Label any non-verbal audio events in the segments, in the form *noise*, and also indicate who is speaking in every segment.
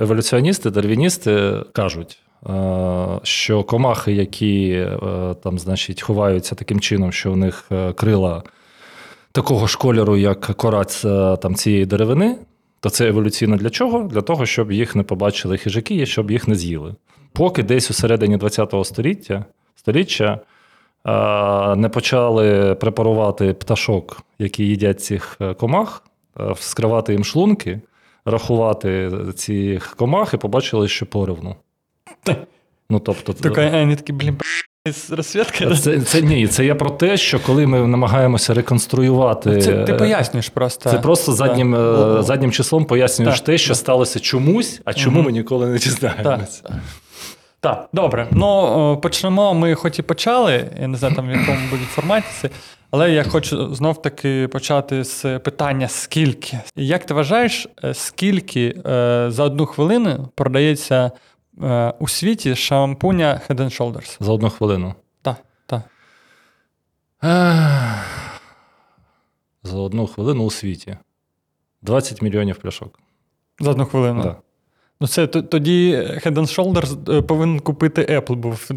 Speaker 1: еволюціоністи, дарвіністи кажуть, що комахи, які там, значить, ховаються таким чином, що у них крила такого ж кольору, як корац там, цієї деревини, то це еволюційно для чого? Для того, щоб їх не побачили хижаки і щоб їх не з'їли. Поки десь у середині ХХ століття століття не почали препарувати пташок, які їдять цих е, комах, вскривати їм шлунки, рахувати цих комах, і побачили, що поривну. *laughs*
Speaker 2: Ну, тобто, вони такі, блін, розсвітка?
Speaker 1: Це це ні, це я про те, що коли ми намагаємося реконструювати.
Speaker 2: Це Ти пояснюєш просто.
Speaker 1: Це просто заднім да. Е, заднім числом пояснюєш так, те, що так. сталося чомусь, а чому угу. ми ніколи не дізнаємося.
Speaker 2: Так. Добре. Ну почнемо. Ми хоч і почали, я не знаю, там в якому буде форматі це, але я хочу знов-таки почати з питання: скільки? Як ти вважаєш, е, скільки е, за одну хвилину продається е, у світі шампуня Head and Shoulders?
Speaker 1: За одну хвилину?
Speaker 2: Так, так.
Speaker 1: За одну хвилину у світі. 20 мільйонів пляшок.
Speaker 2: За одну хвилину?
Speaker 1: Так.
Speaker 2: Ну, це тоді Head and Shoulders повинен купити Apple був.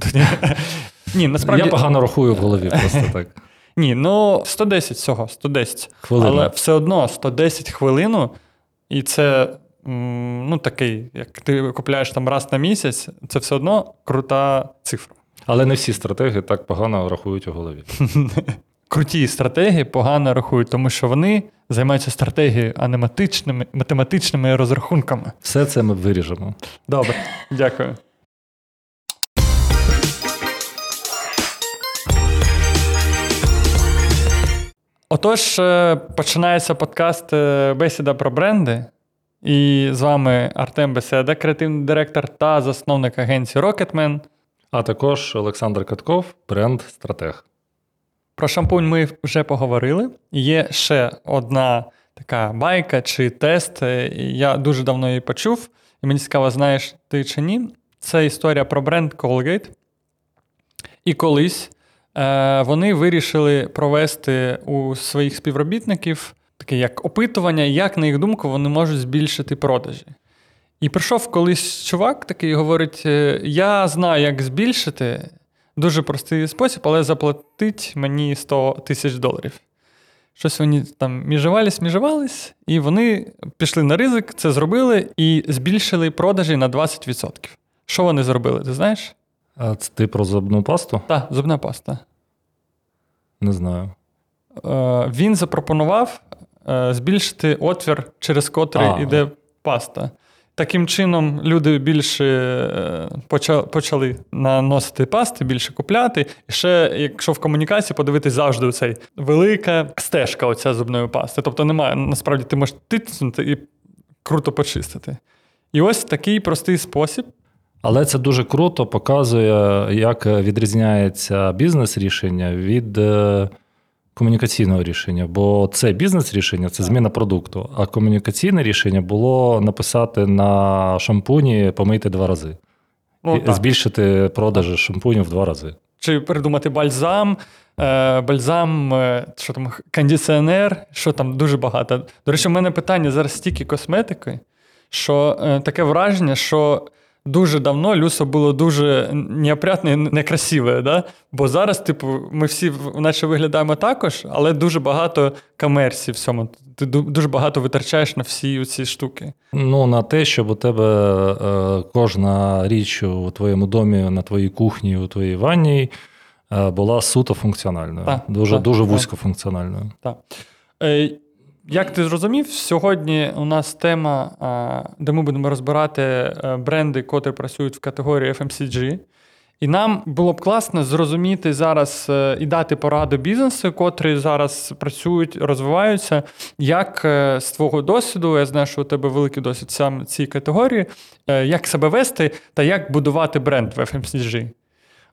Speaker 2: *laughs*
Speaker 1: Ні, насправді... Я погано рахую в голові просто так. *laughs*
Speaker 2: Ні, ну 110 всього, 110. Хвилину. Але все одно 110 хвилину, і це ну, такий, як ти купляєш там раз на місяць, це все одно крута цифра.
Speaker 1: Але не всі стратегії так погано рахують у голові. *laughs*
Speaker 2: Круті стратегії погано рахують, тому що вони займаються стратегією, а не математичними, математичними розрахунками.
Speaker 1: Все це ми виріжемо.
Speaker 2: Добре, дякую. Отож, е, починається подкаст е, Бесіда про бренди. І з вами Артем Беседа, креативний директор та засновник агенції Rocketman.
Speaker 1: А також Олександр Катков, бренд-стратег.
Speaker 2: Про шампунь ми вже поговорили. Є ще одна така байка чи тест. Я дуже давно її почув, і мені цікаво, знаєш ти чи ні. Це історія про бренд Colgate. І колись е, вони вирішили провести у своїх співробітників таке як опитування, як, на їх думку, вони можуть збільшити продажі. І прийшов колись чувак такий і говорить: «Е, я знаю, як збільшити. Дуже простий спосіб, але заплатить мені 100 тисяч доларів. Щось вони там міжувались, міжувались, і вони пішли на ризик, це зробили і збільшили продажі на 20%. Що вони зробили, ти знаєш?
Speaker 1: А це ти про зубну пасту?
Speaker 2: Так, зубна паста.
Speaker 1: Не знаю.
Speaker 2: Е, Він запропонував е, збільшити отвір, через котрий йде паста. Таким чином, люди більше е, почали наносити пасти, більше купляти. І ще, якщо в комунікації подивитись завжди цей велика стежка оця зубної пасти. Тобто немає, насправді ти можеш тиснути і круто почистити. І ось такий простий спосіб.
Speaker 1: Але це дуже круто показує, як відрізняється бізнес-рішення від е, комунікаційного рішення, бо це бізнес-рішення, це зміна продукту. А комунікаційне рішення було написати на шампуні помийте два рази. Ну, і Збільшити продажі шампунів в два рази.
Speaker 2: Чи придумати бальзам, е, бальзам, е, що там, кондиціонер, що там дуже багато. До речі, у мене питання зараз стільки косметики, що е, таке враження, що дуже давно люсо було дуже неопрятне і некрасиве. Да? Бо зараз, типу, ми всі наче виглядаємо також, але дуже багато комерції в цьому. Ти дуже багато витрачаєш на всі ці штуки.
Speaker 1: Ну, на те, щоб у тебе е, кожна річ у твоєму домі, на твоїй кухні, у твоїй ванні е, була суто функціональною. Так, дуже так, дуже вузькофункціональною.
Speaker 2: Так. Як ти зрозумів, сьогодні у нас тема, де ми будемо розбирати е, бренди, котрі працюють в категорії FMCG. І нам було б класно зрозуміти зараз е, і дати пораду бізнесу, котрі зараз працюють, розвиваються. Як е, з твого досвіду, я знаю, що у тебе великий досвід саме цій категорії, як себе вести та як будувати бренд в FMCG.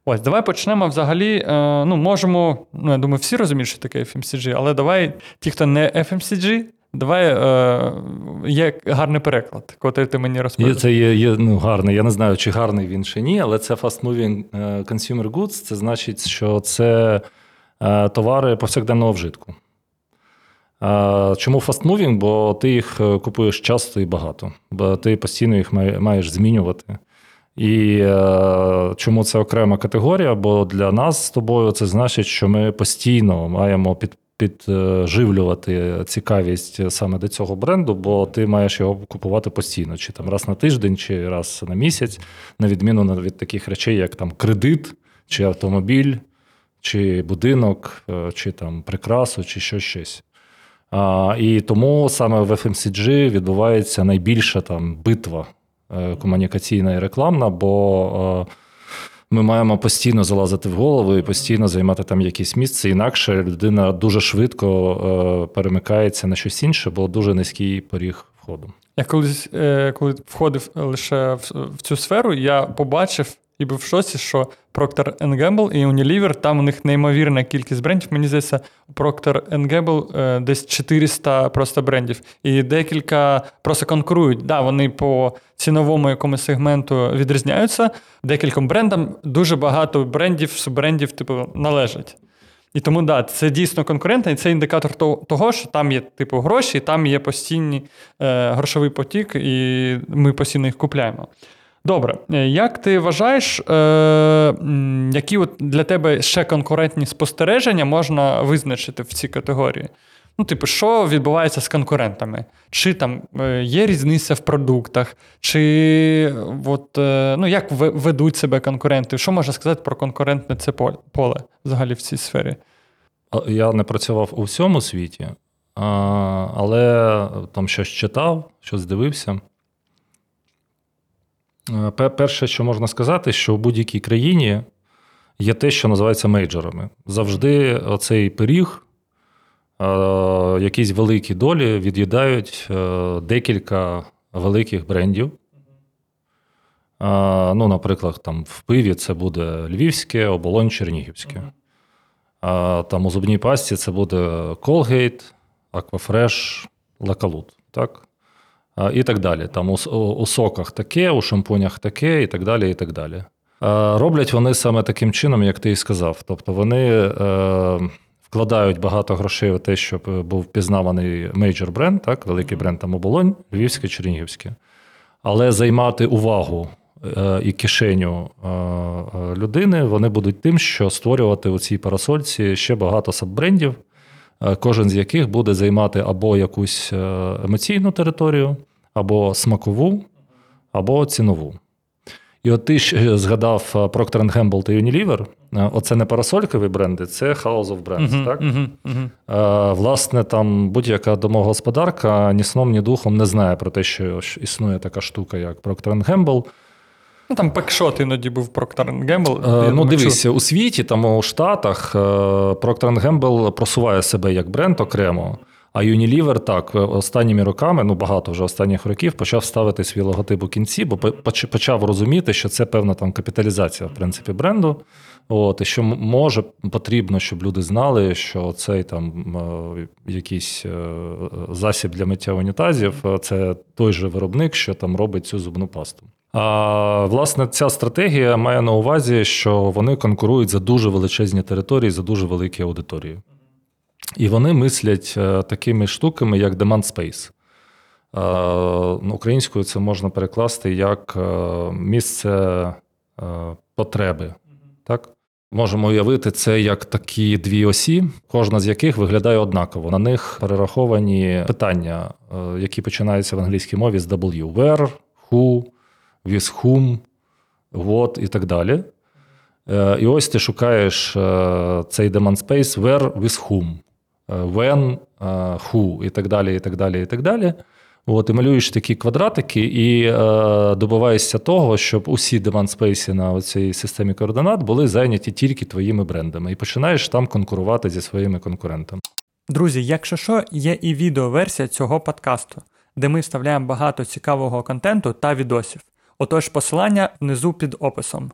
Speaker 2: Ось, давай почнемо взагалі. Е, ну, можемо, ну, я думаю, всі розуміють, що таке FMCG, але давай, ті, хто не FMCG, давай е, є гарний переклад, котрий ти мені розповів.
Speaker 1: Це є є ну, гарний. Я не знаю, чи гарний він чи ні, але це Fast Moving е, Consumer Goods. Це значить, що це е, товари повсякденного вжитку. Чому fast moving? Бо ти їх купуєш часто і багато, бо ти постійно їх маєш змінювати. І е, чому це окрема категорія? Бо для нас з тобою це значить, що ми постійно маємо під, підживлювати цікавість саме до цього бренду, бо ти маєш його купувати постійно, чи там раз на тиждень, чи раз на місяць, на відміну від таких речей, як там кредит, чи автомобіль, чи будинок, е, чи там прикрасу, чи що щось. А, І тому саме в FMCG відбувається найбільша там битва комунікаційна і рекламна, бо е, ми маємо постійно залазити в голову і постійно займати там якісь місце. Інакше людина дуже швидко перемикається на щось інше, бо дуже низький поріг входу.
Speaker 2: Я колись, коли входив лише в цю сферу, я побачив і був в шоці, що Procter Gamble і Unilever, там у них неймовірна кількість брендів. Мені здається, Procter Gamble е, десь 400 просто брендів. І декілька просто конкурують. Да, Вони по ціновому якомусь сегменту відрізняються. Декільком брендам дуже багато брендів, суббрендів типу, належать. І тому да, це дійсно конкурентно, і це індикатор того, що там є типу гроші, там є постійний е, грошовий потік, і ми постійно їх купляємо. Добре, е, як ти вважаєш, е, які от для тебе ще конкурентні спостереження можна визначити в цій категорії? Ну, типу, що відбувається з конкурентами? Чи там е, є різниця в продуктах, чи от, е, ну, як ведуть себе конкуренти? Що можна сказати про конкурентне це поле взагалі в цій сфері?
Speaker 1: Я не працював у всьому світі, але там щось читав, щось дивився. Е, перше, що можна сказати, що в будь-якій країні є те, що називається мейджорами. Завжди оцей пиріг, е, якісь великі долі від'їдають е, декілька великих брендів. Ну, Наприклад, там в пиві це буде Львівське, оболонь Чернігівське. Там у зубній пасті це буде Colgate, Aquafresh, Лакалут. Так? І так далі. Там у, у соках таке, у шампунях таке, і так далі. і так далі. Роблять вони саме таким чином, як ти і сказав. Тобто вони е, вкладають багато грошей в те, щоб був пізнаваний мейджор бренд, так, великий бренд там оболонь, Львівське, Чернігівське. Але займати увагу е, і кишеню е, людини вони будуть тим, що створювати у цій парасольці ще багато саббрендів, кожен з яких буде займати або якусь емоційну територію, або смакову, або цінову. І от ти ж е, згадав е, Procter Gamble та Unilever. Е, оце не парасолькові бренди, це House of Brands. Uh-huh, так? Uh-huh, uh-huh. Власне, там будь-яка домогосподарка ні сном, ні духом не знає про те, що існує така штука, як Procter Gamble.
Speaker 2: Ну, Там пекшот іноді був Procter Gamble.
Speaker 1: Е, ну, дивися, у світі, там у Штатах, Procter Gamble просуває себе як бренд окремо. А Unilever так останніми роками, ну багато вже останніх років, почав ставити свій логотип у кінці, бо почав розуміти, що це певна там капіталізація в принципі бренду. От, І що може потрібно, щоб люди знали, що цей там е, якийсь е, засіб для миття унітазів це той же виробник, що там робить цю зубну пасту. Власне ця стратегія має на увазі, що вони конкурують за дуже величезні території, за дуже великі аудиторії. І вони мислять е, такими штуками, як demand space. Е, українською це можна перекласти як е, місце потреби. Так? Можемо уявити це як такі дві осі, кожна з яких виглядає однаково. На них перераховані питання, які починаються в англійській мові з W. Where, who, whom, what і так далі. І ось ти шукаєш цей demand space where, with whom. Е, when, е, who і так далі. і так далі, і так далі. От, І малюєш такі квадратики, і е, добиваєшся того, щоб усі деман-спейси на цій системі координат були зайняті тільки твоїми брендами, і починаєш там конкурувати зі своїми конкурентами.
Speaker 2: Друзі, якщо що, є і відеоверсія цього подкасту, де ми вставляємо багато цікавого контенту та відосів. Отож, посилання внизу під описом.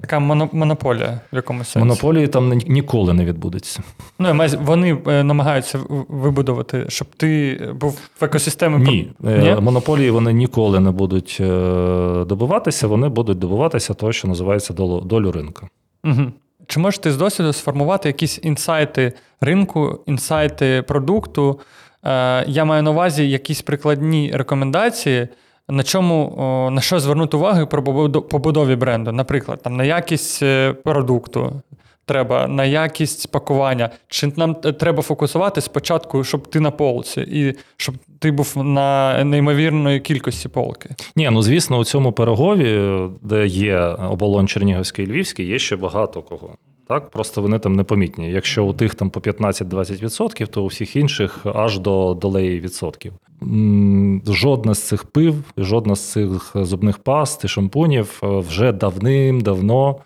Speaker 2: Така монополія в якомусь сенсі.
Speaker 1: Монополії там ніколи не відбудеться.
Speaker 2: Ну, Вони е, намагаються вибудувати, щоб ти був в екосистемі.
Speaker 1: Ні. Е, Ні? Монополії вони ніколи не будуть е, добиватися, вони будуть добиватися того, що називається долю, долю ринку.
Speaker 2: Угу. Чи можеш ти з досвіду сформувати якісь інсайти ринку, інсайти продукту, Е, я маю на увазі якісь прикладні рекомендації, на чому на що звернути увагу побудо- побудові бренду. Наприклад, там на якість е, продукту. Треба на якість пакування. Чи нам треба фокусувати спочатку, щоб ти на полці, і щоб ти був на неймовірної кількості полки?
Speaker 1: Ні, ну звісно, у цьому пирогові, де є оболонь Чернігівський і Львівський, є ще багато кого. Так, просто вони там непомітні. Якщо у тих там по 15-20%, то у всіх інших аж до долеї відсотків. Жодна з цих пив, жодна з цих зубних паст і шампунів е, вже давним-давно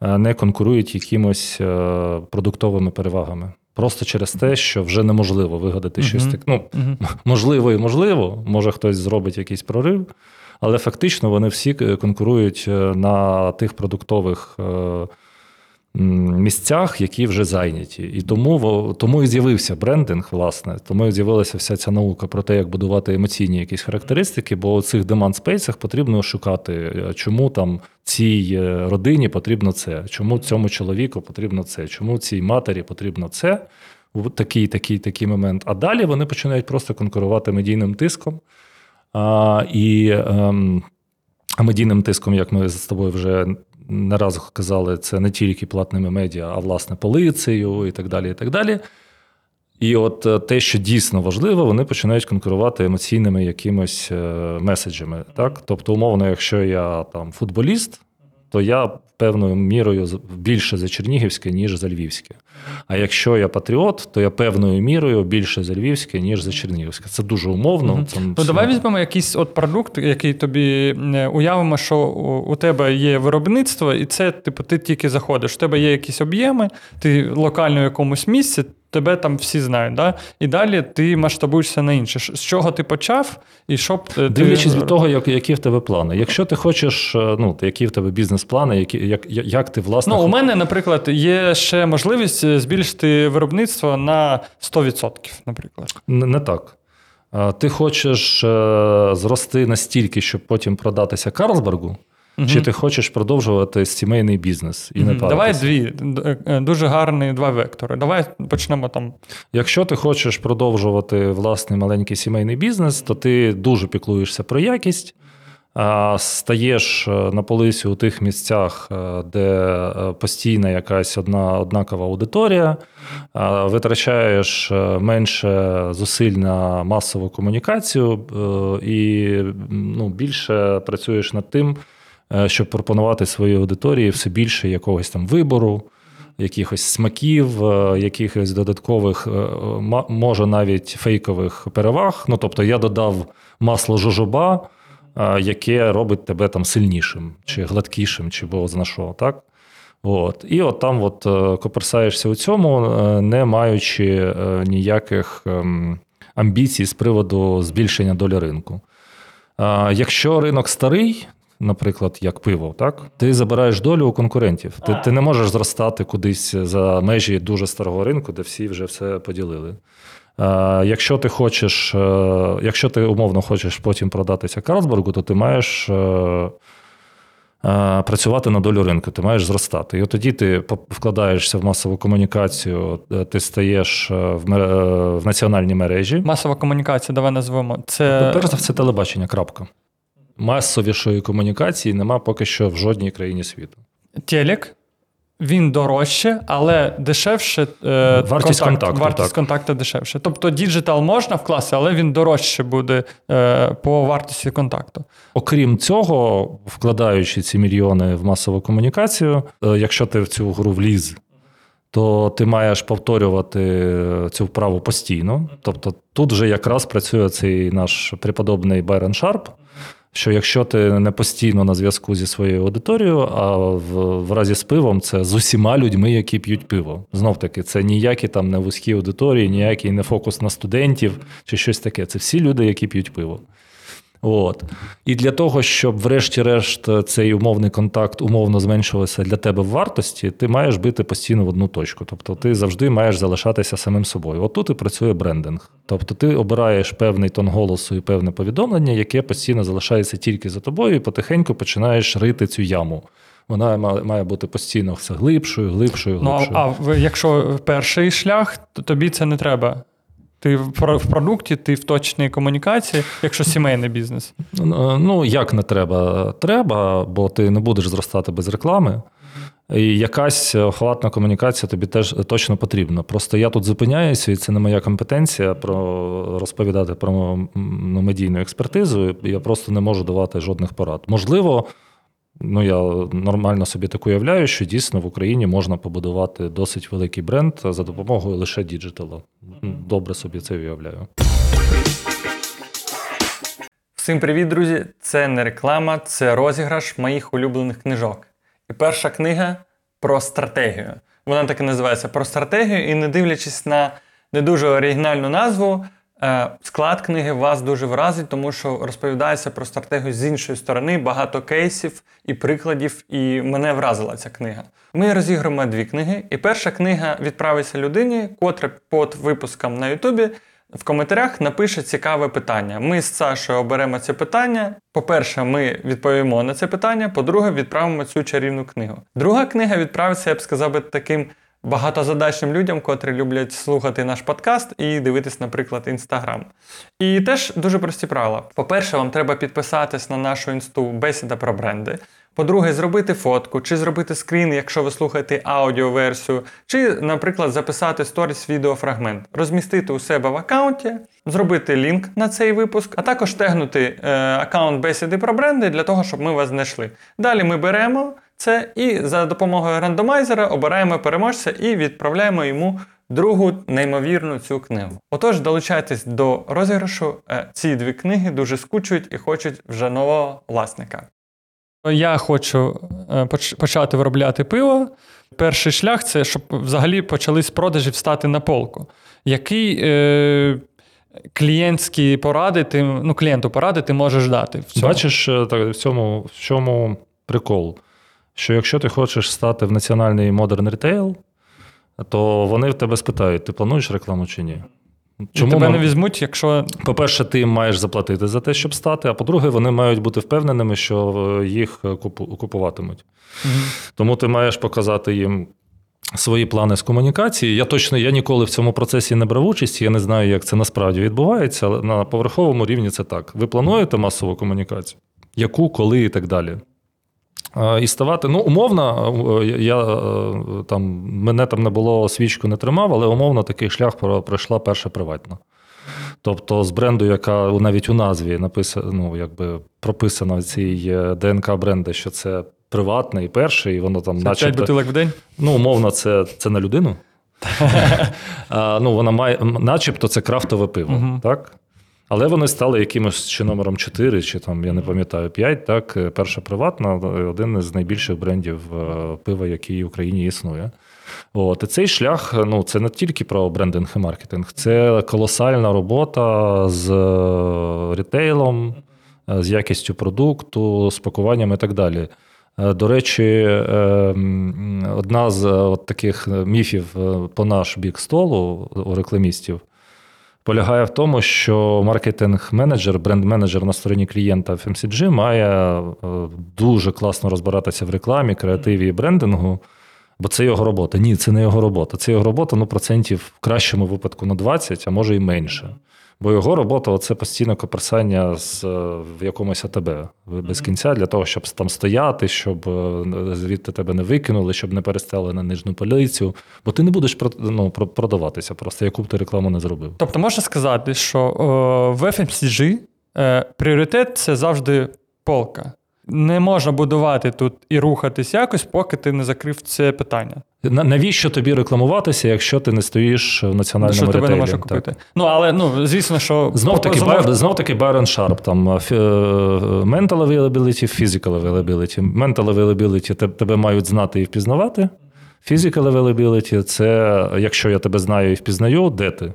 Speaker 1: е, не конкурують якимось е, продуктовими перевагами. Просто через те, що вже неможливо вигадати щось
Speaker 2: Мгм.
Speaker 1: таке. Ну,
Speaker 2: Угу.
Speaker 1: Можливо, і можливо, може хтось зробить якийсь прорив, але фактично вони всі конкурують на тих продуктових місцях, які вже зайняті. І тому, тому і з'явився брендинг, власне, тому і з'явилася вся ця наука про те, як будувати емоційні якісь характеристики, бо у цих деманд-спейсах потрібно шукати, е, чому там цій е, родині потрібно це, чому цьому чоловіку потрібно це, чому цій матері потрібно це. Такий, такий, такий момент. А далі вони починають просто конкурувати медійним тиском. А, і ем, медійним тиском, як ми з тобою вже не раз казали, це не тільки платними медіа, а власне полицею і так далі. І так далі. І от е, те, що дійсно важливо, вони починають конкурувати емоційними якимось е, меседжами. Так? Тобто, умовно, якщо я там футболіст, то я певною мірою більше за Чернігівське, ніж за Львівське. А якщо я патріот, то я певною мірою більше за Львівське, ніж за Чернігівське. Це дуже умовно.
Speaker 2: Мгм.
Speaker 1: Це,
Speaker 2: Ну, давай візьмемо якийсь от продукт, який тобі е, уявимо, що у, у тебе є виробництво, і це, типу, ти тільки заходиш. У тебе є якісь об'єми, ти локально в якомусь місці, тебе там всі знають. Да? І далі ти масштабуєшся на інше. З чого ти почав, і що е, ти-
Speaker 1: Дивлячись від того, як, які в тебе плани. Якщо ти хочеш, е, ну, які в тебе бізнес-плани, які, як, як ти власне.
Speaker 2: Ну, у мене, наприклад, є ще можливість е, збільшити виробництво на 100%, наприклад.
Speaker 1: Не, не так. Ти хочеш зрости настільки, щоб потім продатися Карлсбергу,
Speaker 2: Мгм.
Speaker 1: чи ти хочеш продовжувати сімейний бізнес і не
Speaker 2: Мгм. Давай дві. Е, Дуже гарні два вектори. Давай почнемо там.
Speaker 1: Якщо ти хочеш продовжувати власний маленький сімейний бізнес, то ти дуже піклуєшся про якість, стаєш е, на полицю у тих місцях, е, де е, постійна якась одна однакова аудиторія, витрачаєш е, менше зусиль на масову комунікацію е, і ну, більше працюєш над тим, е, щоб пропонувати своїй аудиторії все більше якогось там вибору якихось смаків, е, якихось додаткових, е, може навіть фейкових переваг. Ну, тобто я додав масло жожоба, е, яке робить тебе там сильнішим, чи гладкішим, чи зна що, так? От. І от там от е, коперсаєшся у цьому, е, не маючи е, ніяких ем, амбіцій з приводу збільшення долі ринку. Якщо ринок старий, наприклад, як пиво, так ти забираєш долю у конкурентів. Ти, ти не можеш зростати кудись за межі дуже старого ринку, де всі вже все поділили. Якщо ти хочеш, е, якщо ти умовно хочеш потім продатися Карлсбергу, то ти маєш. е, е, Працювати на долю ринку, ти маєш зростати. І от тоді ти вкладаєшся в масову комунікацію, ти стаєш в, в національні мережі.
Speaker 2: Масова комунікація, давай назвемо. Це
Speaker 1: Перш за все, телебачення. Крапка. Масовішої комунікації нема поки що в жодній країні світу.
Speaker 2: телек. Він дорожче, але дешевше. Е,
Speaker 1: Вартість контакту,
Speaker 2: Вартість
Speaker 1: так.
Speaker 2: контакту дешевше. Тобто діджитал можна вкласти, але він дорожче буде е, по вартості контакту.
Speaker 1: Окрім цього, вкладаючи ці мільйони в масову комунікацію, е, якщо ти в цю гру вліз, то ти маєш повторювати е, цю вправу постійно. Тобто тут вже якраз працює цей наш преподобний Байрон Шарп. Що якщо ти не постійно на зв'язку зі своєю аудиторією, а в, в разі з пивом це з усіма людьми, які п'ють пиво. Знов таки, це ніякі там не вузькі аудиторії, ніякий не фокус на студентів чи щось таке. Це всі люди, які п'ють пиво. От. І для того, щоб, врешті-решт, цей умовний контакт умовно зменшувався для тебе в вартості, ти маєш бити постійно в одну точку. Тобто ти завжди маєш залишатися самим собою. От тут і працює брендинг. Тобто ти обираєш певний тон голосу і певне повідомлення, яке постійно залишається тільки за тобою, і потихеньку починаєш рити цю яму. Вона ма- має бути постійно все глибшою, глибшою,
Speaker 2: Ну, а, а якщо перший шлях, то тобі це не треба. Ти в про- в продукті, ти в точній комунікації, якщо сімейний бізнес.
Speaker 1: Ну, як не треба? Треба, бо ти не будеш зростати без реклами. І якась охватна комунікація тобі теж точно потрібна. Просто я тут зупиняюся, і це не моя компетенція про розповідати про ну, медійну експертизу. Я просто не можу давати жодних порад. Можливо, ну я нормально собі так уявляю, що дійсно в Україні можна побудувати досить великий бренд за допомогою лише діджиталу. Добре собі це уявляю.
Speaker 2: Всім привіт, друзі! Це не реклама, це розіграш моїх улюблених книжок. І перша книга про стратегію. Вона так і називається про стратегію, і не дивлячись на не дуже оригінальну назву, склад книги вас дуже вразить, тому що розповідається про стратегію з іншої сторони, багато кейсів і прикладів, і мене вразила ця книга. Ми розіграємо дві книги, і перша книга відправиться людині, котра під випуском на Ютубі в коментарях напише цікаве питання. Ми з Сашою оберемо це питання. По-перше, ми відповімо на це питання. По-друге, відправимо цю чарівну книгу. Друга книга відправиться, я б сказав таким багатозадачним людям, котрі люблять слухати наш подкаст і дивитись, наприклад, інстаграм. І теж дуже прості правила. По-перше, вам треба підписатись на нашу інсту бесіда про бренди. По-друге, зробити фотку, чи зробити скрін, якщо ви слухаєте аудіоверсію, чи, наприклад, записати сторіс відеофрагмент, розмістити у себе в аккаунті, зробити лінк на цей випуск, а також тегнути е, аккаунт бесіди про бренди для того, щоб ми вас знайшли. Далі ми беремо це і за допомогою рандомайзера обираємо переможця і відправляємо йому другу неймовірну цю книгу. Отож, долучайтесь до розіграшу. Е, ці дві книги дуже скучують і хочуть вже нового власника. Я хочу е, почати виробляти пиво. Перший шлях це щоб взагалі почались продажі встати на полку. Який е, клієнтські поради ти, ну, клієнту поради ти можеш дати? В цьому?
Speaker 1: Бачиш, е, так, в цьому, в чому прикол? Що якщо ти хочеш стати в національний модерн рітейл, то вони в тебе спитають: ти плануєш рекламу чи ні?
Speaker 2: І тебе не візьмуть, якщо
Speaker 1: По-перше, ти маєш заплатити за те, щоб стати. А по-друге, вони мають бути впевненими, що е, їх е, купу- купуватимуть. Тому ти маєш показати їм свої плани з комунікації. Я точно я ніколи в цьому процесі не брав участь, я не знаю, як це насправді відбувається, але на поверховому рівні це так. Ви плануєте масову комунікацію? Яку, коли і так далі. А, І ставати, ну, умовно, е, я е, там, мене там не було, свічку не тримав, але умовно такий шлях пройшла перша приватна. Тобто з бренду, яка навіть у назві написано, ну, якби прописано в цій е, ДНК бренду, що це приватний і перший, і воно там,
Speaker 2: п'ять
Speaker 1: начебто,
Speaker 2: бутилок в день.
Speaker 1: ну, умовно, це, це на людину. *laughs* ну, вона має, начебто, це крафтове пиво, так? Але вони стали якимось чи номером 4, чи там, я не пам'ятаю, 5, так, е, перша приватна, один із найбільших брендів е, пива, який в Україні існує. От, і цей шлях ну, це не тільки про брендинг і маркетинг, це колосальна робота з е, рітейлом, е, з якістю продукту, з пакуванням і так далі. Е, До речі, е, одна з е, от таких міфів е, по наш бік столу у рекламістів полягає в тому, що маркетинг-менеджер, бренд-менеджер на стороні клієнта FMCG має е, дуже класно розбиратися в рекламі, креативі і брендингу. Бо це його робота. Ні, це не його робота. Це його робота ну, процентів в кращому випадку на 20, а може і менше. Бо його робота це постійне коперсання з, е, в якомусь АТБ без кінця для того, щоб там стояти, щоб е, звідти тебе не викинули, щоб не перестали на нижню полицю. Бо ти не будеш ну, продаватися просто, яку б ти рекламу не зробив.
Speaker 2: Тобто можна сказати, що о, в FMCG е, пріоритет це завжди полка. Не можна будувати тут і рухатись якось, поки ти не закрив це питання.
Speaker 1: На- Навіщо тобі рекламуватися, якщо ти не стоїш в національному
Speaker 2: що тебе не можна
Speaker 1: Так.
Speaker 2: купити. Ну, але ну, звісно, що
Speaker 1: Знов таки,
Speaker 2: замов-
Speaker 1: знов таки Byron Sharp, там е, е, mental availability, physical availability. Mental availability тебе мають знати і впізнавати. Physical availability – це якщо я тебе знаю і впізнаю, де ти.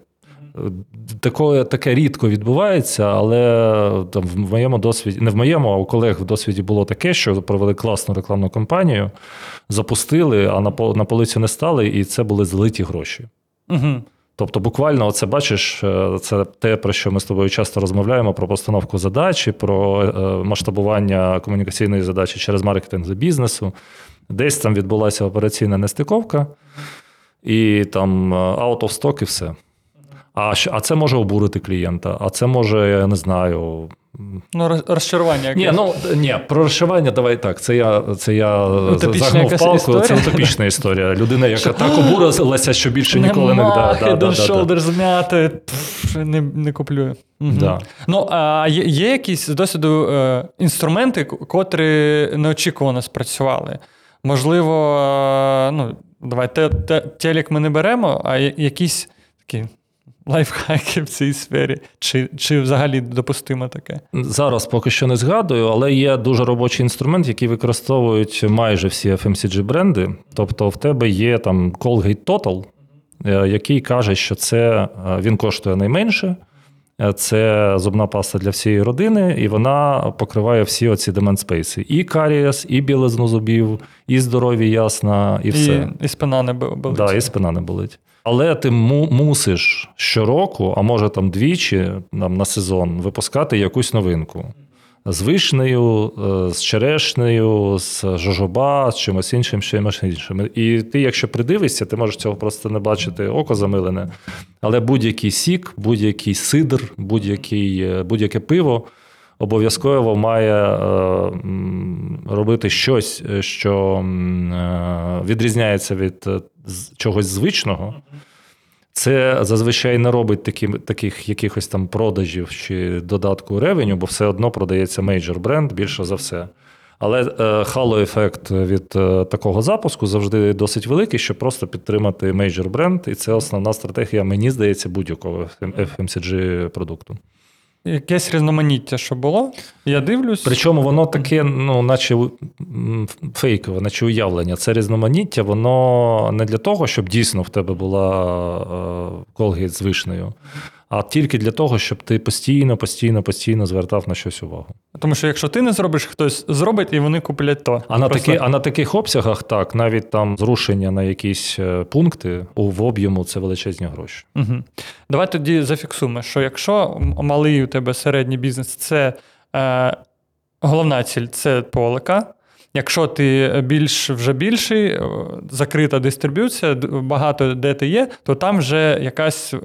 Speaker 1: Таке, таке рідко відбувається, але там, в моєму досвіді, не в моєму, а у колег в досвіді було таке, що провели класну рекламну кампанію, запустили, а на, на полицю не стали, і це були злиті гроші.
Speaker 2: Угу.
Speaker 1: Тобто, буквально, оце бачиш, е, це те, про що ми з тобою часто розмовляємо: про постановку задачі, про е, масштабування комунікаційної задачі через маркетинг для бізнесу. Десь там відбулася операційна нестиковка, і там е, out of stock і все. А, а це може обурити клієнта, а це може, я не знаю.
Speaker 2: Ну, розчарування якесь.
Speaker 1: Ні, ну ні, про розшивання давай так. Це я, це я
Speaker 2: Утопічна
Speaker 1: загнув палку.
Speaker 2: історія?
Speaker 1: Це утопічна історія. Людина, яка так обурилася, що більше ніколи не да, да, да,
Speaker 2: Shoulders змяти, пф, не, не куплю.
Speaker 1: Да.
Speaker 2: Ну, а є, є якісь з досвіду е, інструменти, котрі неочікувано спрацювали? Можливо, е, ну, давай, те, те, телек ми не беремо, а якісь такі лайфхаки в цій сфері, чи, чи взагалі допустимо таке?
Speaker 1: Зараз поки що не згадую, але є дуже робочий інструмент, який використовують майже всі FMCG бренди. Тобто, в тебе є там Colgate Total, е, який каже, що це е, він коштує найменше. Е, Це зубна паста для всієї родини, і вона покриває всі оці деменспейси. І карієс, і білизну зубів, і здоров'я ясна, і все.
Speaker 2: І, і спина не бо- болить.
Speaker 1: Да, і спина не болить. Але ти му- мусиш щороку, а може там двічі там, на сезон, випускати якусь новинку. З вишнею, е, з черешнею, з жожоба, з чимось іншим, чимось іншим. І ти, якщо придивишся, ти можеш цього просто не бачити око замилене. Але будь-який сік, будь-який сидр, будь-який, е, будь-яке пиво обов'язково має е, робити щось, що відрізняється від чогось звичного. Це зазвичай не робить такі, таких якихось там продажів чи додатку ревеню, бо все одно продається мейджор бренд більше за все. Але е, хало-ефект від е, такого запуску завжди досить великий, щоб просто підтримати мейджор бренд, і це основна стратегія, мені здається, будь-якого FMCG продукту.
Speaker 2: Якесь різноманіття, що було. Я дивлюсь.
Speaker 1: Причому воно таке, ну, наче фейкове, наче уявлення. Це різноманіття, воно не для того, щоб дійсно в тебе була е, колгейт з вишнею, а тільки для того, щоб ти постійно, постійно, постійно звертав на щось увагу.
Speaker 2: Тому що якщо ти не зробиш, хтось зробить, і вони куплять то.
Speaker 1: А на,
Speaker 2: Просто-
Speaker 1: такі, а на таких обсягах, так, навіть там зрушення на якісь е, пункти у в об'єму це величезні гроші.
Speaker 2: Угу. Давай тоді зафіксуємо, що якщо малий у тебе середній бізнес, це е, головна ціль це полика. Якщо ти більш вже більший, е, закрита дистриб'юція, багато де ти є, то там вже якась е,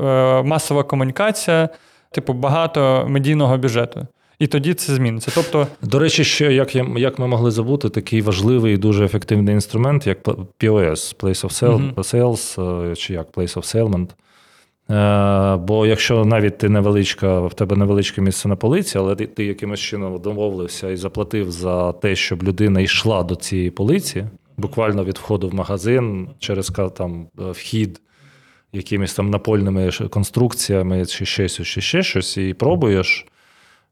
Speaker 2: масова комунікація, типу багато медійного бюджету. І тоді це зміниться. Тобто,
Speaker 1: До речі, ще як, я, як ми могли забути, такий важливий і дуже ефективний інструмент, як POS, Place of Sale,
Speaker 2: Мгм.
Speaker 1: Sales, е, чи як Place of Settlement. Е, Бо якщо навіть ти невеличка, в тебе невеличке місце на полиці, але ти, ти якимось чином домовився і заплатив за те, щоб людина йшла до цієї полиці, буквально від входу в магазин через там е, вхід якимись там напольними конструкціями, чи щось, чи ще щось, і пробуєш.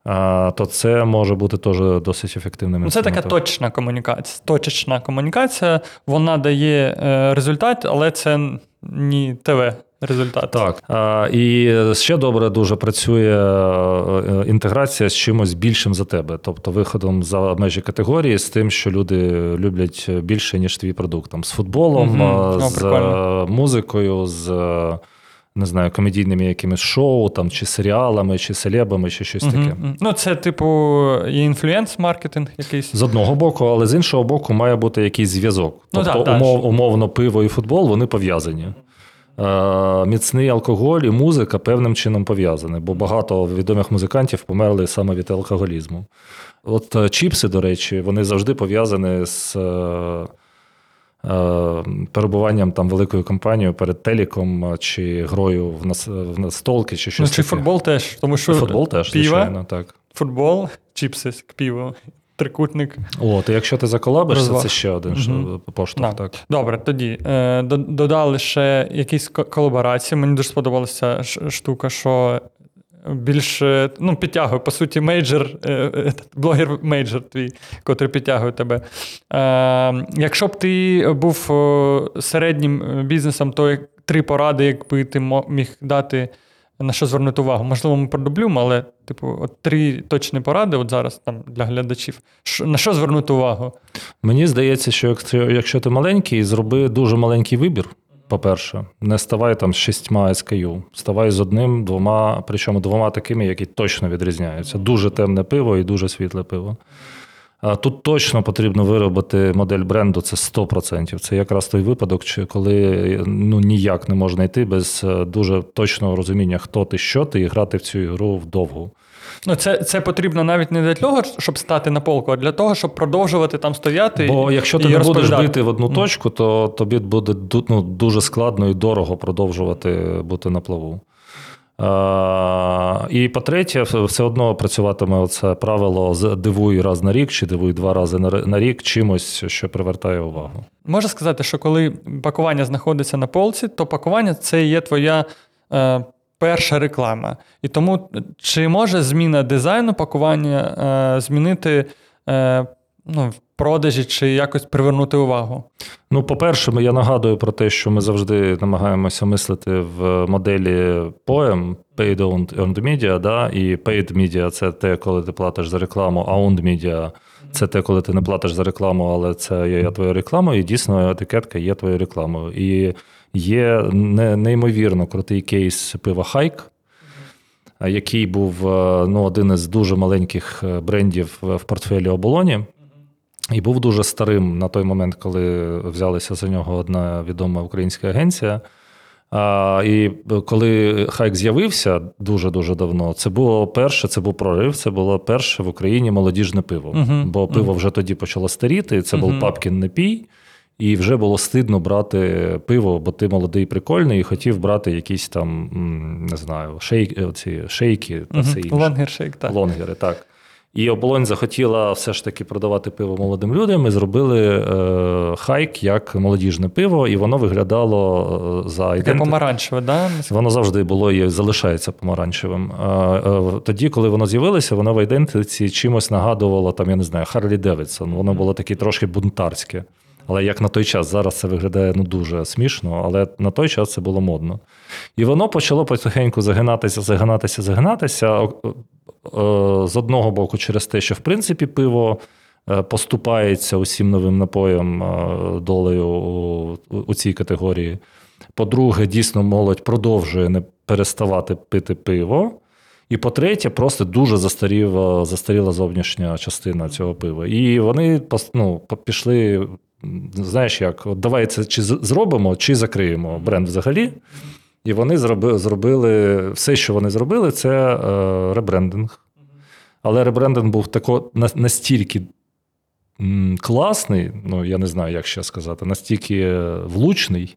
Speaker 1: а, То це може бути теж досить ефективним
Speaker 2: ну, це така точна комунікація. Точечна комунікація, вона дає е, результат, але це не ТВ результат.
Speaker 1: Так. А, І ще добре дуже працює е, інтеграція з чимось більшим за тебе, тобто виходом за межі категорії з тим, що люди люблять більше, ніж твій продукт. Там, з футболом, е,
Speaker 2: О,
Speaker 1: з
Speaker 2: прикольно.
Speaker 1: е, музикою, з е, не знаю, комедійними якимись шоу, там, чи серіалами, чи селебами, чи щось таке.
Speaker 2: Ну, це, типу, є інфлюенс-маркетинг якийсь.
Speaker 1: З одного боку, але з іншого боку, має бути якийсь зв'язок.
Speaker 2: Ну,
Speaker 1: Тобто,
Speaker 2: так, так.
Speaker 1: умов, умовно, пиво і футбол вони пов'язані. Е, міцний алкоголь і музика певним чином пов'язані, бо багато відомих музикантів померли саме від алкоголізму. От е, чіпси, до речі, вони завжди пов'язані з. е, Перебуванням там великою компанією перед телеком е, чи грою в, нас, в настолки, чи
Speaker 2: Ну, чи
Speaker 1: таке.
Speaker 2: футбол теж, тому що
Speaker 1: Футбол теж,
Speaker 2: піва,
Speaker 1: звичайно, так.
Speaker 2: футбол, чіпси, піво, трикутник.
Speaker 1: О, то якщо ти заколабишся,
Speaker 2: Розваг.
Speaker 1: це ще один
Speaker 2: Мгм.
Speaker 1: mm поштовх.
Speaker 2: Да.
Speaker 1: Так.
Speaker 2: Добре, тоді е, до- додали ще якісь колаборації. Мені дуже сподобалася штука, що більше ну, підтягує, по суті, мейджор, е, е, блогер мейджор твій, котрий підтягує тебе. Е, якщо б ти був середнім бізнесом, то три поради, якби ти міг дати. На що звернути увагу? Можливо, ми продублюємо, але, типу, от три точні поради, от зараз там для глядачів. Що- на що звернути увагу?
Speaker 1: Мені здається, що якщо, якщо ти маленький, зроби дуже маленький вибір. По-перше, не ставай там з шістьма SKU, ставай з одним, двома, причому двома такими, які точно відрізняються. Дуже темне пиво і дуже світле пиво. Тут точно потрібно виробити модель бренду, це 100%. Це якраз той випадок, коли ну, ніяк не можна йти без е, дуже точного розуміння, хто ти, що ти, і грати в цю ігру вдовгу.
Speaker 2: Ну, це, це потрібно навіть не для того, щоб стати на полку, а для того, щоб продовжувати там стояти.
Speaker 1: Бо
Speaker 2: і,
Speaker 1: якщо
Speaker 2: і
Speaker 1: ти не будеш бити в одну точку, то тобі буде ну, дуже складно і дорого продовжувати бути на плаву. А, і по-третє, все одно працюватиме оце правило з дивуй раз на рік чи дивуй два рази на рік чимось, що привертає увагу.
Speaker 2: Можна сказати, що коли пакування знаходиться на полці, то пакування це є твоя е, перша реклама. І тому чи може зміна дизайну пакування е, змінити е, ну, продажі чи якось привернути увагу?
Speaker 1: Ну, по-перше, я нагадую про те, що ми завжди намагаємося мислити в моделі POEM, Paid Owned Media, да? і Paid Media – це те, коли ти платиш за рекламу, а Owned Media – це те, коли ти не платиш за рекламу, але це є твоя реклама, і дійсно етикетка є твоєю рекламою. І є неймовірно крутий кейс пива Хайк, який був е, ну, один із дуже маленьких е, брендів в портфелі оболоні. І був дуже старим на той момент, коли взялися за нього одна відома українська агенція. А, і коли хайк з'явився дуже-дуже давно, це було перше, це був прорив, це було перше в Україні молодіжне пиво.
Speaker 2: Мгм.
Speaker 1: Бо пиво вже тоді почало старіти, це був
Speaker 2: Мгм.
Speaker 1: папкін напій, і вже було стидно брати пиво, бо ти молодий, прикольний, і хотів брати якісь там, не знаю, шейки, ці шейки та все інше.
Speaker 2: Лонгер, шейк, так.
Speaker 1: Лонгери, так. І оболонь захотіла все ж таки продавати пиво молодим людям і зробили е, хайк як молодіжне пиво, і воно виглядало е, за
Speaker 2: Таке помаранчеве, да?
Speaker 1: Воно завжди було і залишається помаранчевим. Е, е, Тоді, коли воно з'явилося, воно в ідентиці чимось нагадувало, там, я не знаю, Харлі Девідсон. Воно було таке трошки бунтарське. Але як на той час, зараз це виглядає ну, дуже смішно, але на той час це було модно. І воно почало потихеньку загинатися, загинатися, загинатися. З одного боку, через те, що в принципі пиво е, поступається усім новим напоям е, долею у, цій категорії. По-друге, дійсно молодь продовжує не переставати пити пиво. І по-третє, просто дуже застаріла, застаріла зовнішня частина цього пива. І вони ну, пішли, знаєш як, от давай це чи зробимо, чи закриємо бренд взагалі. І вони зроби, зробили все, що вони зробили, це е, ребрендинг. Але ребрендинг був тако, на- настільки класний, ну я не знаю, як ще сказати, настільки е, влучний,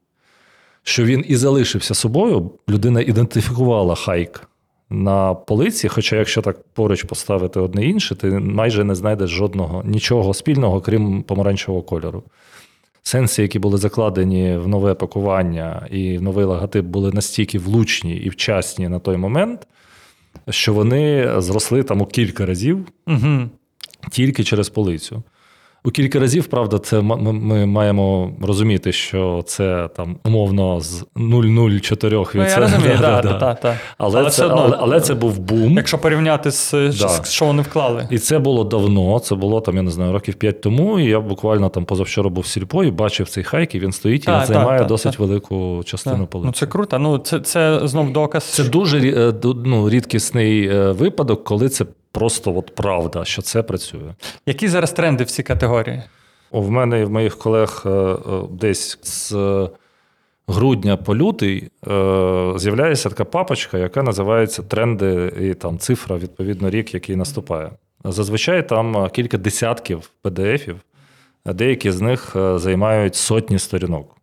Speaker 1: що він і залишився собою. Людина ідентифікувала хайк на полиці. Хоча, якщо так поруч поставити одне інше, ти майже не знайдеш жодного нічого спільного, крім помаранчевого кольору. Сенси, які були закладені в нове пакування і в новий логотип, були настільки влучні і вчасні на той момент, що вони зросли там у кілька разів
Speaker 2: Угу.
Speaker 1: тільки через полицю. У кілька разів, правда, це ми, маємо розуміти, що це там умовно з 0,04
Speaker 2: Ну,
Speaker 1: від
Speaker 2: я розумію,
Speaker 1: да, *laughs*
Speaker 2: так,
Speaker 1: да, да. Але,
Speaker 2: Але
Speaker 1: це,
Speaker 2: одно,
Speaker 1: але, але це був бум.
Speaker 2: Якщо порівняти з,
Speaker 1: Да.
Speaker 2: що вони вклали.
Speaker 1: І це було давно, це було там, я не знаю, років 5 тому. І я буквально там позавчора був в сільпо і бачив цей хайк, і він стоїть і
Speaker 2: Так,
Speaker 1: він
Speaker 2: так,
Speaker 1: займає
Speaker 2: так,
Speaker 1: досить
Speaker 2: так.
Speaker 1: велику частину
Speaker 2: Так.
Speaker 1: полиці.
Speaker 2: Ну, це круто. Ну, це, це знов доказ.
Speaker 1: Це дуже е, ну, рідкісний е, випадок, коли це просто от правда, що це працює.
Speaker 2: Які зараз тренди в цій категорії?
Speaker 1: В мене і в моїх колег е, е, десь з е, грудня по лютий з'являється така папочка, яка називається тренди і там цифра, відповідно, рік, який наступає. Зазвичай там кілька десятків PDF-ів, деякі з них займають сотні сторінок.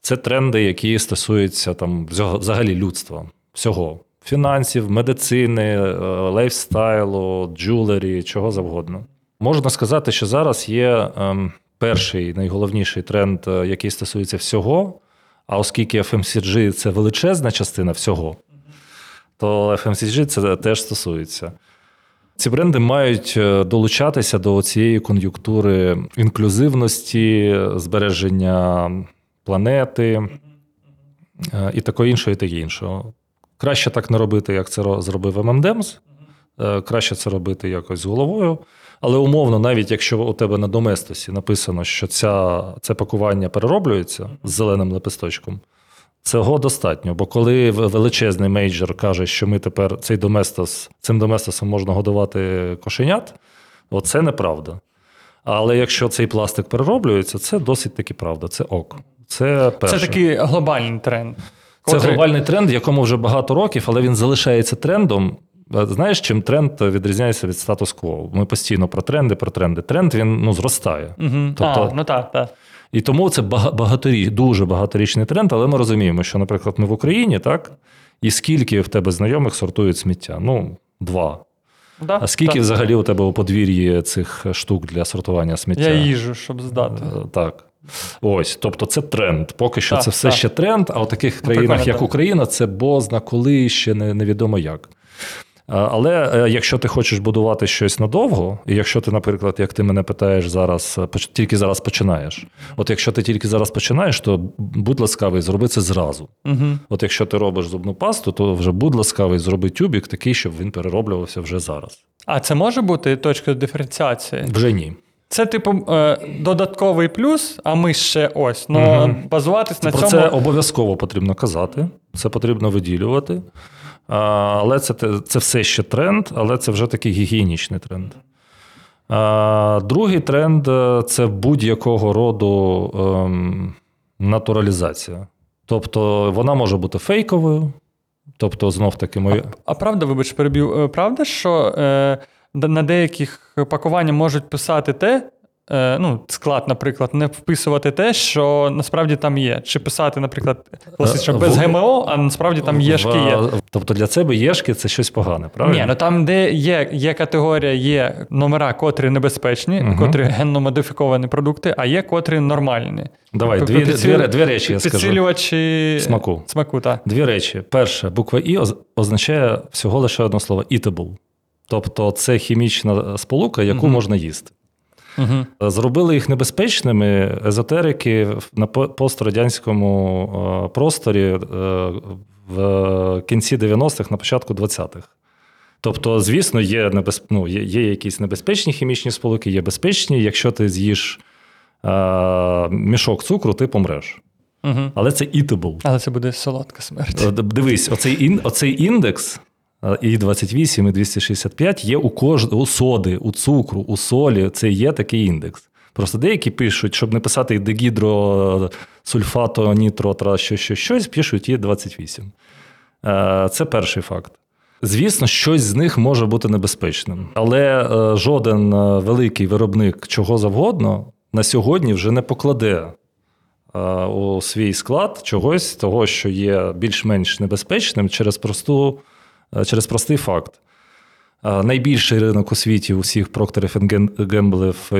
Speaker 1: Це тренди, які стосуються там взагалі людства, всього. Фінансів, медицини, е, лайфстайлу, джулері, чого завгодно. Можна сказати, що зараз є ем, перший найголовніший тренд, е, який стосується всього. А оскільки FMCG це величезна частина всього, то FMCG це теж стосується. Ці бренди мають е, долучатися до цієї кон'юнктури інклюзивності, збереження планети і такого іншого, і таке іншого. Краще так не робити, як це зробив ММДемс. Краще це робити якось з головою. Але умовно, навіть якщо у тебе на доместосі написано, що ця, це пакування перероблюється з зеленим лепесточком, цього достатньо. Бо коли величезний мейджор каже, що ми тепер цей доместос, цим доместосом можна годувати кошенят, Оце неправда. Але якщо цей пластик перероблюється, це досить таки правда. Це ок. Це перше.
Speaker 2: Це такий глобальний тренд.
Speaker 1: Це
Speaker 2: котрий-
Speaker 1: глобальний тренд, якому вже багато років, але він залишається трендом. Знаєш, чим тренд відрізняється від статус-кво? Ми постійно про тренди, про тренди. Тренд він ну, зростає.
Speaker 2: Мгм.
Speaker 1: Тобто-
Speaker 2: а, ну так, так.
Speaker 1: І тому це бага- багаторіч, дуже багаторічний тренд, але ми розуміємо, що, наприклад, ми в Україні, так? І скільки в тебе знайомих сортують сміття? Ну, два.
Speaker 2: Да,
Speaker 1: А скільки
Speaker 2: так.
Speaker 1: взагалі у тебе у подвір'ї цих штук для сортування сміття?
Speaker 2: Я їжу, щоб здати.
Speaker 1: Е, Так. Ось, тобто це тренд. Поки що
Speaker 2: Так,
Speaker 1: це все
Speaker 2: так.
Speaker 1: ще тренд, а у таких
Speaker 2: Ну,
Speaker 1: країнах,
Speaker 2: прикольно,
Speaker 1: як
Speaker 2: так.
Speaker 1: Україна, це бозна коли ще не, невідомо як. Але е, якщо ти хочеш будувати щось надовго, і якщо ти, наприклад, як ти мене питаєш зараз, е, тільки зараз починаєш. От якщо ти тільки зараз починаєш, то будь ласкавий, зроби це зразу.
Speaker 2: Угу.
Speaker 1: От якщо ти робиш зубну пасту, то вже будь ласкавий, зроби тюбік такий, щоб він перероблювався вже зараз.
Speaker 2: А це може бути точкою диференціації?
Speaker 1: Вже ні.
Speaker 2: Це, типу, е, додатковий плюс, а ми ще ось. Ну,
Speaker 1: Мгм.
Speaker 2: базуватись на
Speaker 1: Про
Speaker 2: цьому.
Speaker 1: це обов'язково потрібно казати, це потрібно виділювати. Але це, це все ще тренд, але це вже такий гігієнічний тренд. Другий тренд е, це будь-якого роду ем, натуралізація. Тобто вона може бути фейковою. Тобто, знов таки, мої...
Speaker 2: А правда, вибач, переб'ю. е, Правда, що е, на деяких пакуваннях можуть писати те, е, ну, склад, наприклад, не вписувати те, що насправді там є. Чи писати, наприклад, класично
Speaker 1: Е,
Speaker 2: без ГМО, а насправді там єшки є.
Speaker 1: Тобто для тебе єшки це щось погане, правильно?
Speaker 2: Ні, ну там, де є, є категорія, є номера, котрі небезпечні,
Speaker 1: Мгм.
Speaker 2: котрі генно модифіковані продукти, а є котрі нормальні.
Speaker 1: Давай,
Speaker 2: Тобто
Speaker 1: дві,
Speaker 2: підсилю-
Speaker 1: дві, дві речі я скажу.
Speaker 2: Підсилювачі
Speaker 1: Смаку.
Speaker 2: Смаку, так.
Speaker 1: Дві речі. Перше, буква І означає всього лише одне слово eatable. Тобто це хімічна сполука, яку
Speaker 2: Мгм.
Speaker 1: можна їсти.
Speaker 2: Угу.
Speaker 1: Зробили їх небезпечними езотерики на пострадянському е, просторі е, в кінці 90-х, на початку 20-х. Тобто, звісно, є, небез... ну, є, є якісь небезпечні хімічні сполуки, є безпечні. Якщо ти з'їш е, мішок цукру, ти помреш.
Speaker 2: Угу.
Speaker 1: Але це eatable.
Speaker 2: Але це буде солодка смерть.
Speaker 1: Е, Дивись, оцей, ін, оцей індекс і 28, і 265 є у кож... у соди, у цукру, у солі. Це є такий індекс. Просто деякі пишуть, щоб не писати дегідро, сульфато, нітро, тра, що, що, щось, пишуть є 28. Е, Це перший факт. Звісно, щось з них може бути небезпечним, але е, жоден е, великий виробник чого завгодно на сьогодні вже не покладе е, у свій склад чогось того, що є більш-менш небезпечним через, просту, е, через простий факт. Е, Найбільший ринок у світі усіх прокторів гемблів і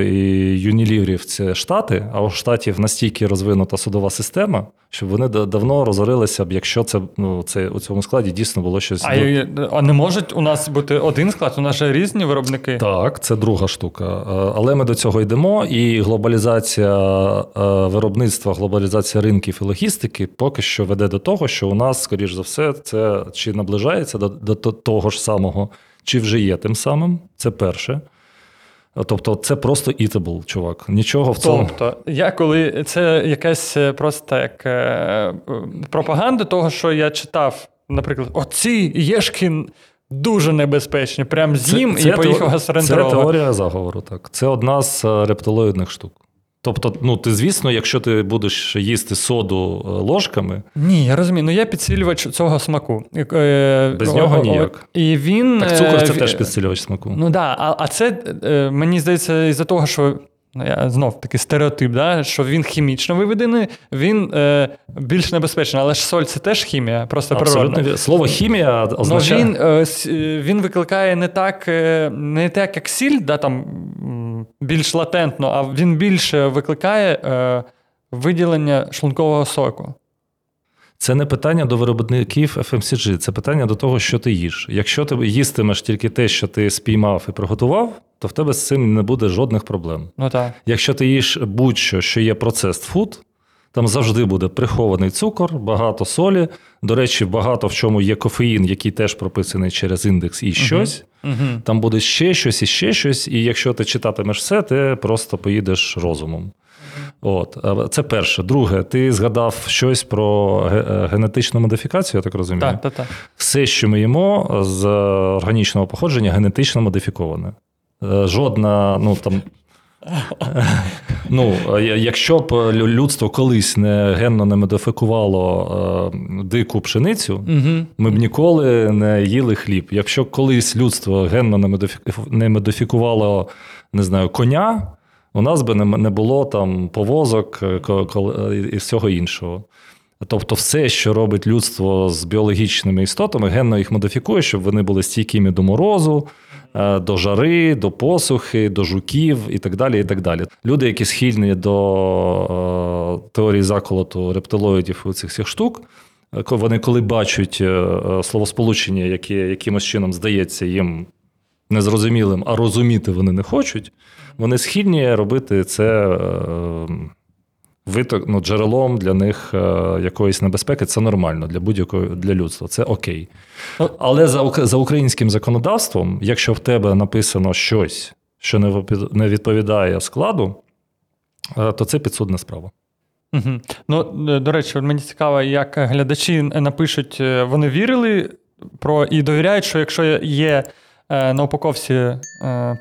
Speaker 1: юніліврів це Штати, а у Штатів настільки розвинута судова система, що вони давно розорилися б, якщо це, ну, це у цьому складі дійсно було щось.
Speaker 2: А, і- а не можуть у нас бути один склад, у нас же різні виробники.
Speaker 1: Так, це друга штука. Е, Але ми до цього йдемо, і глобалізація е, виробництва, глобалізація ринків і логістики поки що веде до того, що у нас, скоріш за все, це чи наближається до, до того ж самого, чи вже є тим самим. Це перше. Тобто, це просто eatable, чувак. Нічого в цьому.
Speaker 2: Тобто, я коли це якась е, просто як е, е, пропаганда того, що я читав, наприклад, оці єшки дуже небезпечні, прям з'їм і поїхав
Speaker 1: те- Це теорія заговору, так. Це одна з рептилоїдних штук. Тобто, ну, ти, звісно, якщо ти будеш їсти соду е, ложками,
Speaker 2: Ні, я розумію. Ну я підсилювач цього смаку. Е,
Speaker 1: Без нього
Speaker 2: о-
Speaker 1: ніяк.
Speaker 2: І він.
Speaker 1: так цукор це
Speaker 2: е,
Speaker 1: теж підсилювач смаку.
Speaker 2: Ну так, да, а, а це е, мені здається, із-за того, що. Ну, я знов такий стереотип, да, що він хімічно виведений, він е, більш небезпечний. Але ж соль це теж хімія, просто
Speaker 1: Абсолютно
Speaker 2: природна.
Speaker 1: Слово хімія
Speaker 2: Ну,
Speaker 1: означає.
Speaker 2: він, е, е, він викликає не так, е, не так, як сіль, да, там, більш латентно, а він більше викликає е, виділення шлункового соку.
Speaker 1: Це не питання до виробників FMCG, це питання до того, що ти їш. Якщо ти їстимеш тільки те, що ти спіймав і приготував, то в тебе з цим не буде жодних проблем.
Speaker 2: Ну так.
Speaker 1: Якщо ти їш будь-що, що є процесс food, там завжди буде прихований цукор, багато солі. До речі, багато в чому є кофеїн, який теж прописаний через індекс і щось.
Speaker 2: Угу.
Speaker 1: Там буде ще щось і ще щось, і якщо ти читатимеш все, ти просто поїдеш розумом. От, це перше. Друге, ти згадав щось про е, генетичну модифікацію, я так розумію.
Speaker 2: Так, так, так.
Speaker 1: Все, що ми їмо з органічного походження, генетично модифіковане. Е, жодна, ну там. Ну, е, якщо б людство колись не генно не модифікувало е, дику пшеницю,
Speaker 2: Угу.
Speaker 1: ми б ніколи не їли хліб. Якщо колись людство генно не модифі- не модифікувало, не знаю, коня, у нас би не було там повозок е, і всього іншого. Тобто, все, що робить людство з біологічними істотами, генно їх модифікує, щоб вони були стійкими до морозу, е, до жари, до посухи, до жуків і так далі. і так далі. Люди, які схильні до е, теорії заколоту рептилоїдів і цих всіх штук, е, вони коли бачать словосполучення, яке якимось чином здається їм незрозумілим, а розуміти вони не хочуть, вони схильні робити це. Виток, ну, джерелом для них е, якоїсь небезпеки це нормально для будь-якого для людства. Це окей. Але за, за українським законодавством, якщо в тебе написано щось, що не не відповідає складу, е, то це підсудна справа.
Speaker 2: Угу. Ну, е, до речі, мені цікаво, як глядачі напишуть, вони вірили про і довіряють, що якщо є на упаковці е,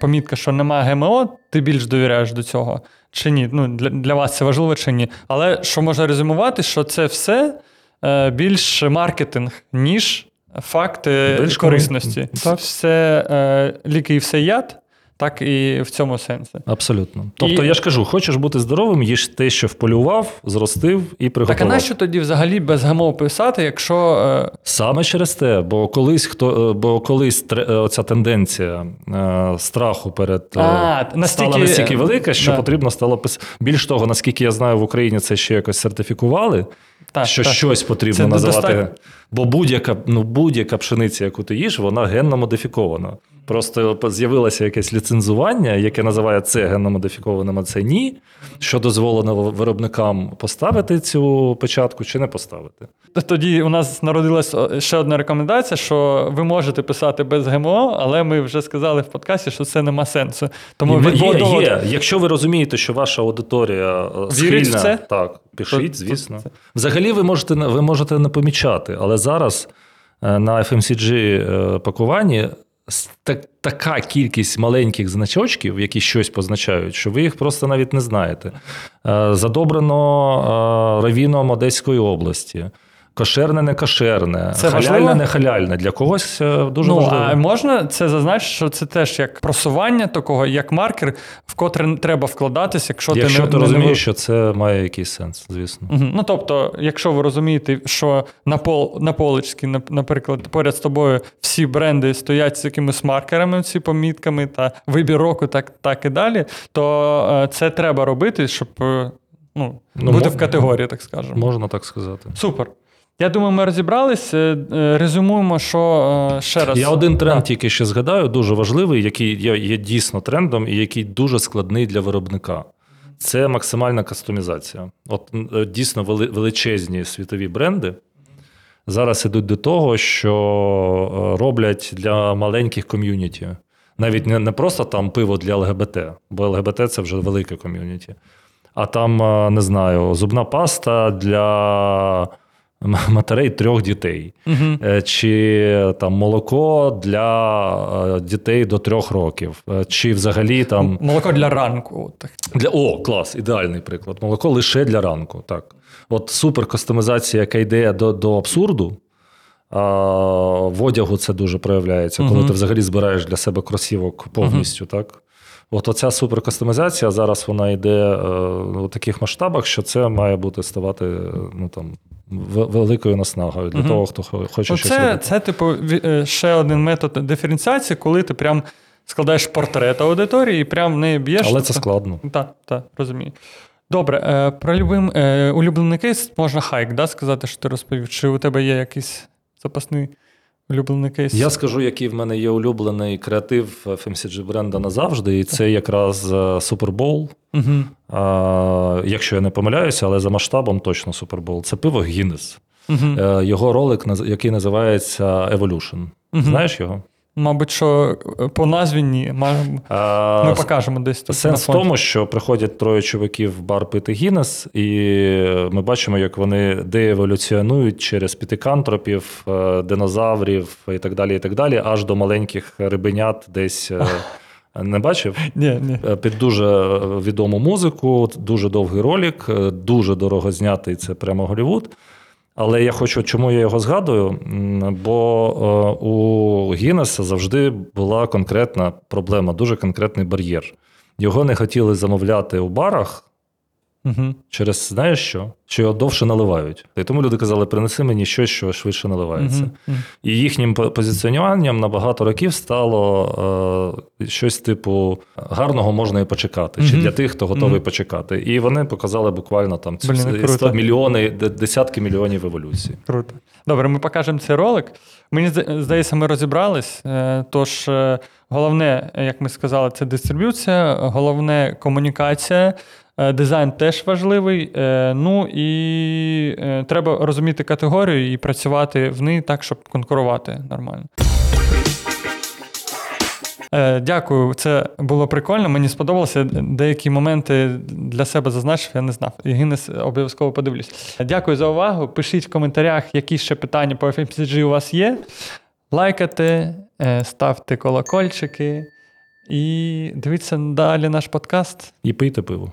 Speaker 2: помітка, що немає ГМО, ти більш довіряєш до цього. Чи ні? Ну, для, для вас це важливо чи ні. Але що можна резюмувати, що це все е, більш маркетинг, ніж факти
Speaker 1: Більш
Speaker 2: корисності.
Speaker 1: Так.
Speaker 2: Все е, ліки і все яд, так і в цьому сенсі.
Speaker 1: Абсолютно. Тобто,
Speaker 2: І-
Speaker 1: я ж кажу, хочеш бути здоровим, їж те, що вполював, зростив і приготував.
Speaker 2: Так а нащо тоді взагалі без ГМО писати, якщо. е,
Speaker 1: Саме через те, бо колись хто, е, бо колись е, тенденція е, страху перед
Speaker 2: А,
Speaker 1: стала
Speaker 2: настільки-
Speaker 1: настільки велика, що
Speaker 2: да.
Speaker 1: потрібно стало пис... Більш того, наскільки я знаю, в Україні це ще якось сертифікували,
Speaker 2: Так,
Speaker 1: що
Speaker 2: так.
Speaker 1: щось потрібно
Speaker 2: Це
Speaker 1: називати.
Speaker 2: достатньо.
Speaker 1: Бо будь-яка, ну, будь-яка пшениця, яку ти їш, вона генно модифікована. Просто з'явилося якесь ліцензування, яке називає це генно модифікованим, а це ні. Що дозволено виробникам поставити цю печатку чи не поставити.
Speaker 2: Тоді у нас народилась ще одна рекомендація, що ви можете писати без ГМО, але ми вже сказали в подкасті, що це нема сенсу. Тому
Speaker 1: є, є,
Speaker 2: до-
Speaker 1: є. Якщо ви розумієте, що ваша аудиторія е,
Speaker 2: Вірить
Speaker 1: схильна,
Speaker 2: в це?
Speaker 1: так, пишіть, звісно.
Speaker 2: то-
Speaker 1: Взагалі, ви можете ви можете не помічати, але зараз е, на FMCG е, пакуванні так, така кількість маленьких значочків, які щось позначають, що ви їх просто навіть не знаєте. Е, Задобрено е, равіном Одеської області. Кошерне, не кошерне,
Speaker 2: Це
Speaker 1: халяльне,
Speaker 2: важливо?
Speaker 1: не халяльне. Для когось е, дуже
Speaker 2: ну,
Speaker 1: важливо.
Speaker 2: а можна це зазначити, що це теж як просування такого, як маркер, в котре не треба вкладатись, якщо,
Speaker 1: Якщо
Speaker 2: ти
Speaker 1: ти
Speaker 2: не,
Speaker 1: розумієш,
Speaker 2: не...
Speaker 1: що це має якийсь сенс, звісно.
Speaker 2: Мгм. Ну, тобто, якщо ви розумієте, що на пол на поличці, наприклад, поряд з тобою всі бренди стоять з якимись маркерами, ці помітками та вибір року, так, так і далі, то е, це треба робити, щоб е, ну,
Speaker 1: Ну,
Speaker 2: бути
Speaker 1: мо-
Speaker 2: в категорії, так скажемо.
Speaker 1: Можна так сказати.
Speaker 2: Супер. Я думаю, ми розібрались. Е, е, Резюмуємо, що е, ще раз.
Speaker 1: Я один тренд тільки ще згадаю, дуже важливий, який є, є дійсно трендом і який дуже складний для виробника. Це максимальна кастомізація. От дійсно величезні світові бренди зараз ідуть до того, що роблять для маленьких ком'юніті. Навіть не, не просто там пиво для ЛГБТ, бо ЛГБТ це вже велике ком'юніті. А там, не знаю, зубна паста для *laughs* матерей трьох дітей. Е, чи там молоко для е, дітей до трьох років, Е, чи взагалі там
Speaker 2: Молоко для ранку. Так.
Speaker 1: для о, клас, ідеальний приклад. Молоко лише для ранку. Так, от супер кастомізація, яка йде до, до абсурду. А, в одягу це дуже проявляється, коли
Speaker 2: Мгм.
Speaker 1: ти взагалі збираєш для себе кросівок повністю. Так? От оця суперкастомізація зараз вона йде е, у таких масштабах, що це має бути ставати ну, там, великою наснагою для
Speaker 2: Мгм.
Speaker 1: того, хто хоче
Speaker 2: Ну,
Speaker 1: щось
Speaker 2: це,
Speaker 1: робити.
Speaker 2: це, типу, е, ще один метод диференціації, коли ти прям складаєш портрет аудиторії і прям в неї б'єш.
Speaker 1: Але це складно.
Speaker 2: Так, так, розумію. Добре, е, про любим, е, улюблений кейс можна хайк, да, сказати, що ти розповів. Чи у тебе є якийсь запасний улюблений кейс?
Speaker 1: Я скажу, який в мене є улюблений креатив FMCG бренда назавжди, і це якраз е, Супербол.
Speaker 2: Угу.
Speaker 1: А, якщо я не помиляюся, але за масштабом точно Супербол. Це пиво Гіннес.
Speaker 2: Угу.
Speaker 1: Його ролик, який називається Evolution.
Speaker 2: Угу.
Speaker 1: Знаєш його?
Speaker 2: Мабуть, що е, по назві ні. Ми покажемо десь тут. на
Speaker 1: Сенс в тому, що приходять троє чуваків в бар пити Гіннес, і ми бачимо, як вони дееволюціонують через пітикантропів, е, динозаврів і так далі, і так далі, аж до маленьких рибенят десь е, Не бачив? *laughs*
Speaker 2: Ні, ні.
Speaker 1: Під дуже відому музику, дуже довгий ролик, дуже дорого знятий. Це прямо Голівуд. Але я хочу, чому я його згадую? Бо е, у Гіннеса завжди була конкретна проблема, дуже конкретний бар'єр. Його не хотіли замовляти у барах
Speaker 2: Угу.
Speaker 1: через знаєш що? Що його довше наливають. І тому люди казали: принеси мені щось, що швидше наливається. І їхнім по- позиціонуванням на багато років стало е, щось типу гарного можна і почекати, чи для тих, хто готовий почекати. І вони показали буквально там ці
Speaker 2: Блін,
Speaker 1: 100 мільйони, десятки мільйонів еволюцій.
Speaker 2: Круто. Добре, ми покажемо цей ролик. Мені здається, ми розібрались. Е, Тож, е, головне, як ми сказали, це дистриб'юція, головне комунікація. Е, Дизайн теж важливий. Е, Ну і е, треба розуміти категорію і працювати в ній так, щоб конкурувати нормально. Дякую, це було прикольно. Мені сподобалося. Деякі моменти для себе зазначив, я не знав. І Гіннес обов'язково подивлюсь. Дякую за увагу. Пишіть в коментарях, які ще питання по FMCG у вас є. Лайкайте, ставте колокольчики і дивіться далі наш подкаст.
Speaker 1: І пийте пиво.